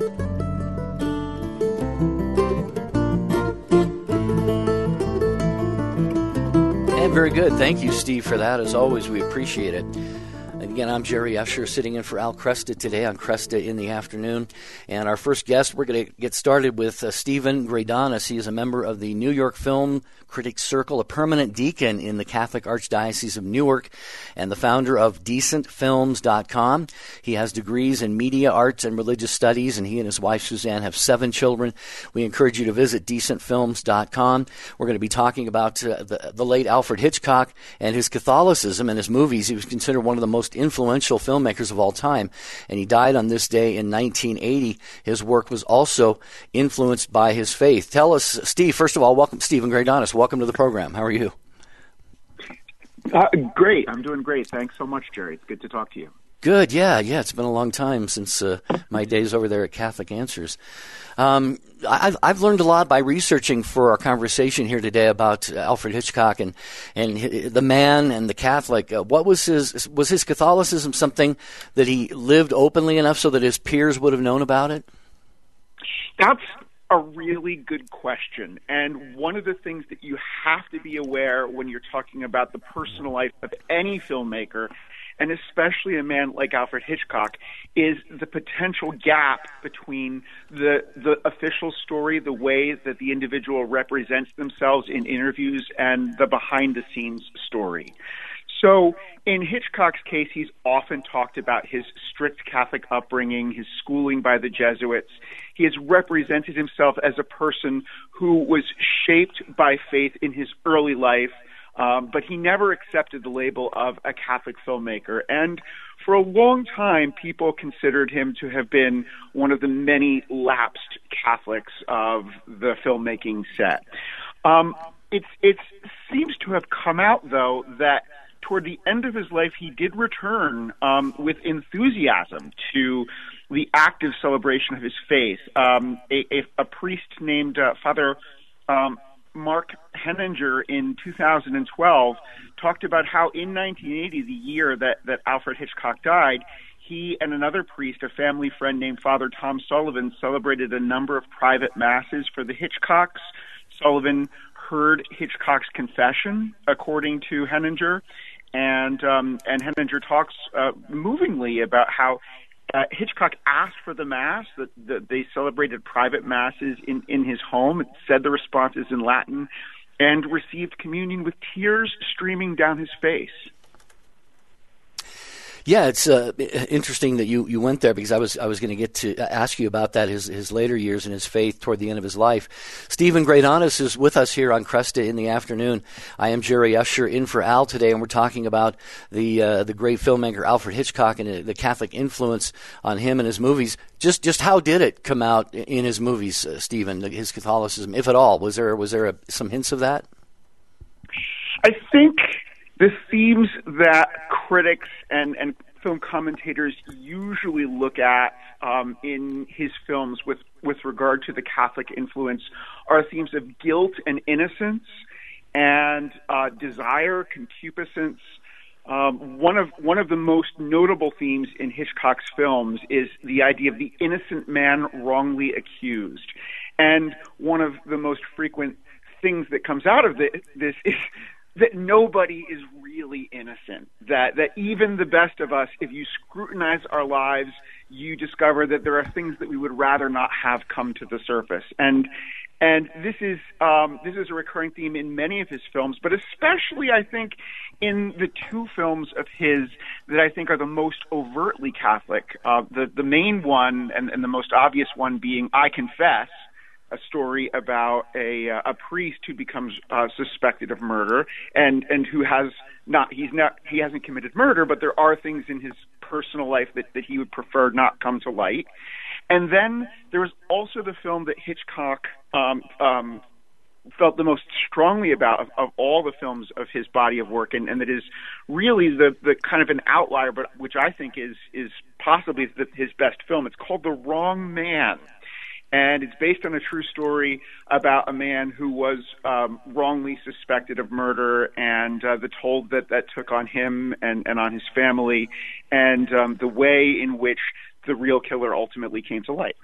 And very good. Thank you, Steve, for that. As always, we appreciate it. Again, I'm Jerry Usher sitting in for Al Kresta today on Kresta in the afternoon. And our first guest, we're going to get started with uh, Steven Greydanus. He is a member of the New York Film Critics Circle, a permanent deacon in the Catholic Archdiocese of Newark, and the founder of DecentFilms.com. He has degrees in media arts and religious studies, and he and his wife Suzanne have seven children. We encourage you to visit DecentFilms.com. We're going to be talking about uh, the, the late Alfred Hitchcock and his Catholicism and his movies. He was considered one of the most influential filmmakers of all time, and he died on this day in 1980. His work was also influenced by his faith. Tell us, Steve, first of all, welcome, Steven Greydanus. Welcome to the program. How are you? Uh, great. I'm doing great. Thanks so much, Jerry. It's good to talk to you. Good. Yeah, yeah. It's been a long time since uh, my days over there at Catholic Answers. Um, I've, I've learned a lot by researching for our conversation here today about Alfred Hitchcock and and the man and the Catholic. Uh, what was his was his Catholicism something that he lived openly enough so that his peers would have known about it? That's a really good question. And one of the things that you have to be aware when you're talking about the personal life of any filmmaker and especially a man like Alfred Hitchcock, is the potential gap between the the official story, the way that the individual represents themselves in interviews, and the behind the scenes story. So, in Hitchcock's case, he's often talked about his strict Catholic upbringing, his schooling by the Jesuits. He has represented himself as a person who was shaped by faith in his early life, um, but he never accepted the label of a Catholic filmmaker. And for a long time, people considered him to have been one of the many lapsed Catholics of the filmmaking set. Um, it seems to have come out though that toward the end of his life, he did return um, with enthusiasm to the active celebration of his faith. Um, a, a, a, priest named uh, Father um, Mark Henninger in 2012 talked about how in 1980, the year that, that Alfred Hitchcock died, he and another priest, a family friend named Father Tom Sullivan, celebrated a number of private masses for the Hitchcocks. Sullivan heard Hitchcock's confession, according to Henninger, and um, and Henninger talks uh, movingly about how uh, Hitchcock asked for the mass that, that they celebrated private masses in in his home. Said the responses in Latin, and received communion with tears streaming down his face. Yeah, it's uh, interesting that you, you went there because I was I was going to get to ask you about that his his later years and his faith toward the end of his life. Steven Greydanus is with us here on Kresta in the afternoon. I am Jerry Usher in for Al today, and we're talking about the uh, the great filmmaker Alfred Hitchcock and the Catholic influence on him and his movies. Just just how did it come out in his movies, uh, Steven? His Catholicism, if at all, was there was there a, some hints of that? I think the themes that critics and, and film commentators usually look at um, in his films with, with regard to the Catholic influence are themes of guilt and innocence and uh, desire, concupiscence. Um, one of one of the most notable themes in Hitchcock's films is the idea of the innocent man wrongly accused, and one of the most frequent things that comes out of this, this is that nobody is really innocent. That that even the best of us, if you scrutinize our lives, you discover that there are things that we would rather not have come to the surface. And and this is um, this is a recurring theme in many of his films, but especially I think in the two films of his that I think are the most overtly Catholic. Uh, the the main one and, and the most obvious one being I Confess, a story about a uh, a priest who becomes uh, suspected of murder and and who has not he's not he hasn't committed murder but there are things in his personal life that that he would prefer not come to light. And then there was also the film that Hitchcock um, um, felt the most strongly about of, of all the films of his body of work and, and that is really the the kind of an outlier but which I think is is possibly the, his best film. It's called The Wrong Man and it's based on a true story about a man who was um, wrongly suspected of murder and uh, the toll that that took on him and, and on his family, and um, the way in which the real killer ultimately came to light.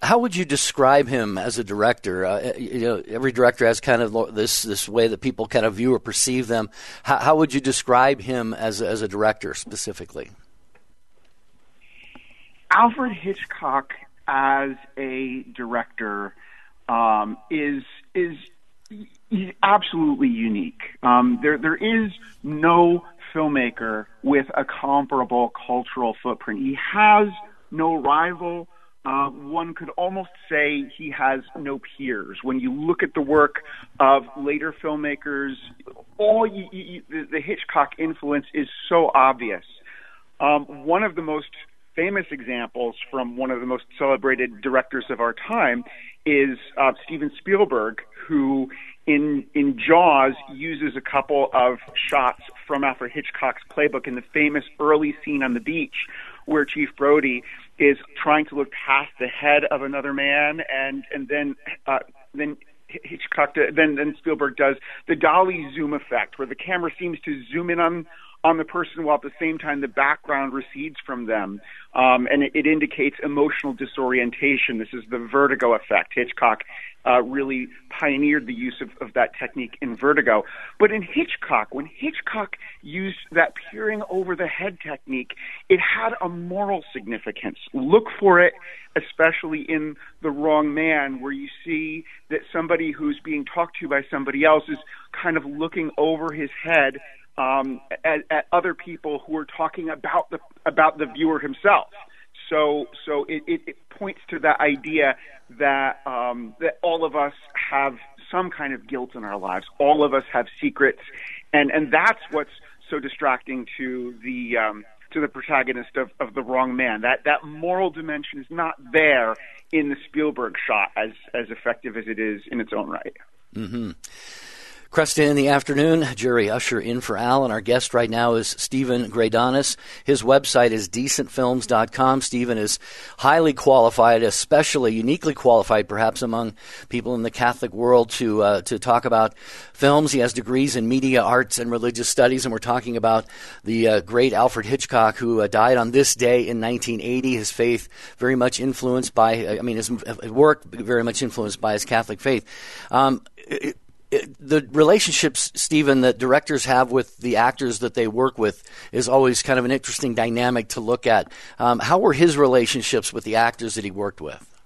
How would you describe him as a director? Uh, you know, every director has kind of this this way that people kind of view or perceive them. How, how would you describe him as as a director specifically? Alfred Hitchcock as a director um, is is absolutely unique. Um, there there is no filmmaker with a comparable cultural footprint. He has no rival. Uh, one could almost say he has no peers. When you look at the work of later filmmakers, all you, you, the, the Hitchcock influence is so obvious. Um, one of the most famous examples from one of the most celebrated directors of our time is uh, Steven Spielberg, who in in Jaws uses a couple of shots from Alfred Hitchcock's playbook in the famous early scene on the beach where Chief Brody is trying to look past the head of another man and and then uh, then Hitchcock then then Spielberg does the dolly zoom effect where the camera seems to zoom in on on the person while at the same time the background recedes from them. Um, and it, it, indicates emotional disorientation. This is the vertigo effect. Hitchcock uh, really pioneered the use of, of that technique in vertigo. But in Hitchcock, when Hitchcock used that peering over the head technique, it had a moral significance. Look for it, especially in The Wrong Man, where you see that somebody who's being talked to by somebody else is kind of looking over his head um, at, at other people who are talking about the about the viewer himself. So so it, it, it points to that idea that um, that all of us have some kind of guilt in our lives. All of us have secrets, and and that's what's so distracting to the um, to the protagonist of, of the wrong man. That that moral dimension is not there in the Spielberg shot as as effective as it is in its own right. Mm-hmm. Kresta in the afternoon. Jerry Usher in for Al, and our guest right now is Steven Greydanus. His website is decentfilms.com. Steven is highly qualified, especially uniquely qualified, perhaps among people in the Catholic world, to uh, to talk about films. He has degrees in media arts and religious studies, and we're talking about the uh, great Alfred Hitchcock, who uh, died on this day in 1980. His faith very much influenced by, I mean, his work very much influenced by his Catholic faith. Um, it, the relationships, Steven, that directors have with the actors that they work with is always kind of an interesting dynamic to look at. Um, how were his relationships with the actors that he worked with?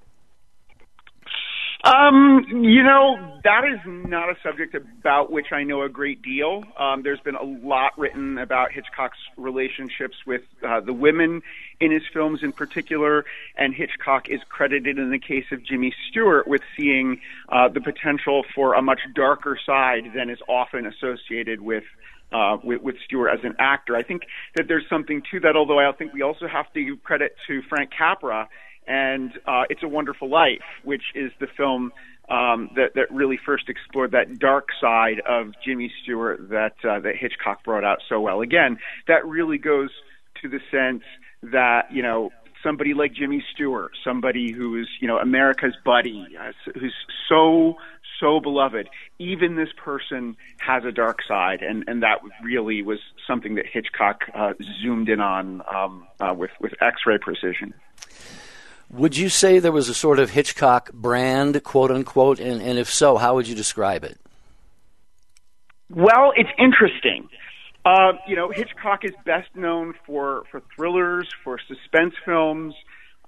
Um, you know, that is not a subject about which I know a great deal. Um, there's been a lot written about Hitchcock's relationships with uh, the women in his films in particular, and Hitchcock is credited in the case of Jimmy Stewart with seeing uh, the potential for a much darker side than is often associated with uh, with, with Stewart as an actor. I think that there's something to that, although I think we also have to give credit to Frank Capra and uh, It's a Wonderful Life, which is the film um, that, that really first explored that dark side of Jimmy Stewart that uh, that Hitchcock brought out so well. Again, that really goes to the sense that you know somebody like Jimmy Stewart, somebody who is you know America's buddy, uh, who's so so beloved. Even this person has a dark side, and and that really was something that Hitchcock uh, zoomed in on um, uh, with with X-ray precision. Would you say there was a sort of Hitchcock brand, quote unquote, and, and if so, how would you describe it? Well, it's interesting. Uh, you know, Hitchcock is best known for, for thrillers, for suspense films,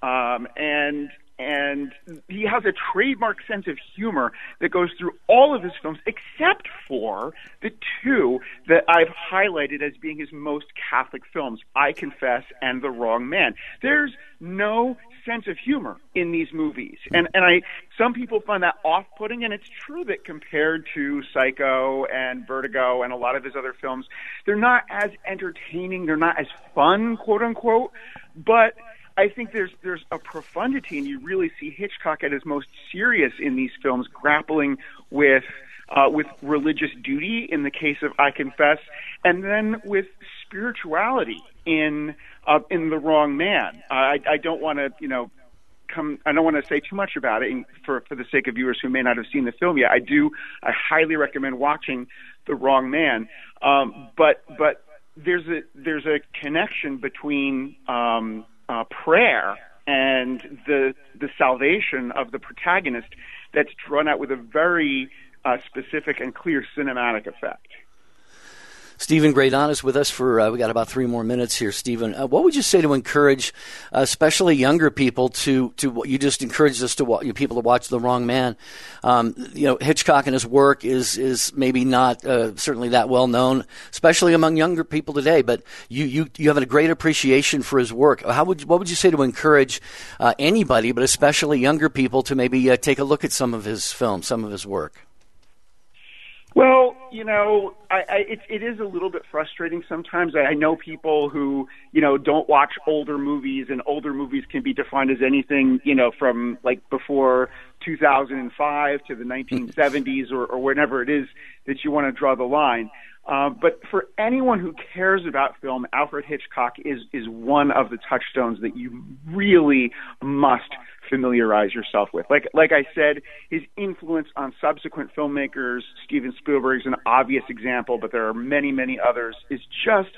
um, and and he has a trademark sense of humor that goes through all of his films except for the two that I've highlighted as being his most Catholic films, I Confess and The Wrong Man. There's no sense of humor in these movies. And and I some people find that off-putting and it's true that compared to Psycho and Vertigo and a lot of his other films, they're not as entertaining, they're not as fun, quote unquote, but I think there's there's a profundity, and you really see Hitchcock at his most serious in these films, grappling with uh, with religious duty in the case of I Confess, and then with spirituality in uh, in The Wrong Man. I, I don't want to, you know, come. I don't want to say too much about it for for the sake of viewers who may not have seen the film yet. I do. I highly recommend watching The Wrong Man. Um, but but there's a there's a connection between um, uh, prayer and the the salvation of the protagonist that's drawn out with a very uh, specific and clear cinematic effect. Steven Graedon is with us for, uh, we got about three more minutes here, Steven. Uh, what would you say to encourage, uh, especially younger people, to, to you just encouraged us to you people to watch The Wrong Man? Um, you know, Hitchcock and his work is, is maybe not uh, certainly that well known, especially among younger people today, but you, you, you have a great appreciation for his work. How would, what would you say to encourage uh, anybody, but especially younger people, to maybe uh, take a look at some of his films, some of his work? Well, you know, I, I, it, it is a little bit frustrating sometimes. I, I know people who, you know, don't watch older movies, and older movies can be defined as anything, you know, from like before 2005 to the 1970s or, or whenever it is that you want to draw the line. Uh, but for anyone who cares about film, Alfred Hitchcock is is one of the touchstones that you really must familiarize yourself with. Like like I said, his influence on subsequent filmmakers, Steven Spielberg's an obvious example, but there are many many others. Is just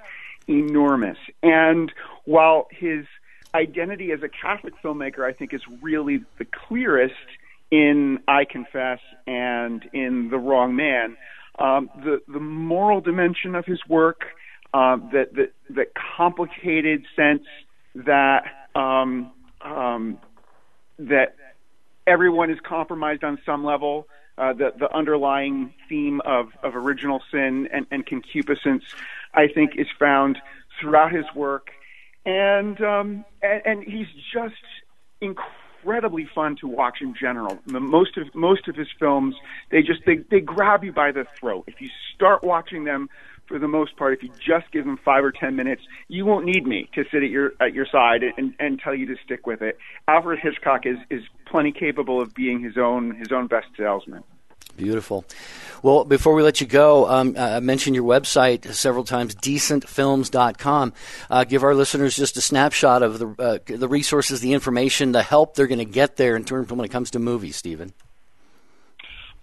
enormous. And while his identity as a Catholic filmmaker, I think, is really the clearest in I Confess and in The Wrong Man. Um, the the moral dimension of his work, uh, the, the the complicated sense that um, um, that everyone is compromised on some level. Uh, the, the underlying theme of, of original sin and, and concupiscence, I think, is found throughout his work, and um, and, and he's just incredibly fun to watch in general. Most of most of his films, they just they they grab you by the throat. If you start watching them for the most part, if you just give them five or ten minutes, you won't need me to sit at your at your side and, and tell you to stick with it. Alfred Hitchcock is is plenty capable of being his own his own best salesman. Beautiful. Well, before we let you go, um, I mentioned your website several times, decentfilms.com. Uh, give our listeners just a snapshot of the, uh, the resources, the information, the help they're going to get there in terms of when it comes to movies, Steven.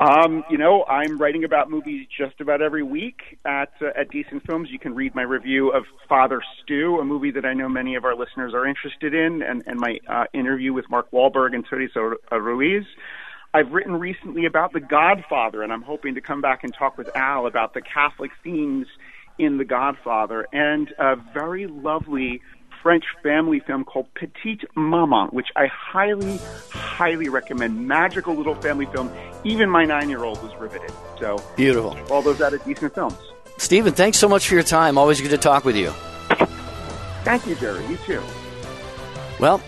Um, you know, I'm writing about movies just about every week at uh, at Decent Films. You can read my review of Father Stew, a movie that I know many of our listeners are interested in, and, and my uh, interview with Mark Wahlberg and Teresa Ruiz. I've written recently about The Godfather, and I'm hoping to come back and talk with Al about the Catholic themes in The Godfather, and a very lovely French family film called Petite Maman, which I highly, highly recommend. Magical little family film. Even my nine-year-old was riveted. So beautiful. All those out of decent films. Steven, thanks so much for your time. Always good to talk with you. Thank you, Jerry. You too. Well,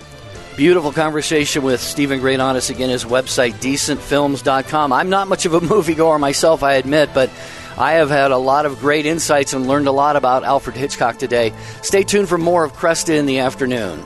beautiful conversation with Steven Graedon. Again, his website, decentfilms.com. I'm not much of a moviegoer myself, I admit, but I have had a lot of great insights and learned a lot about Alfred Hitchcock today. Stay tuned for more of Kresta in the afternoon.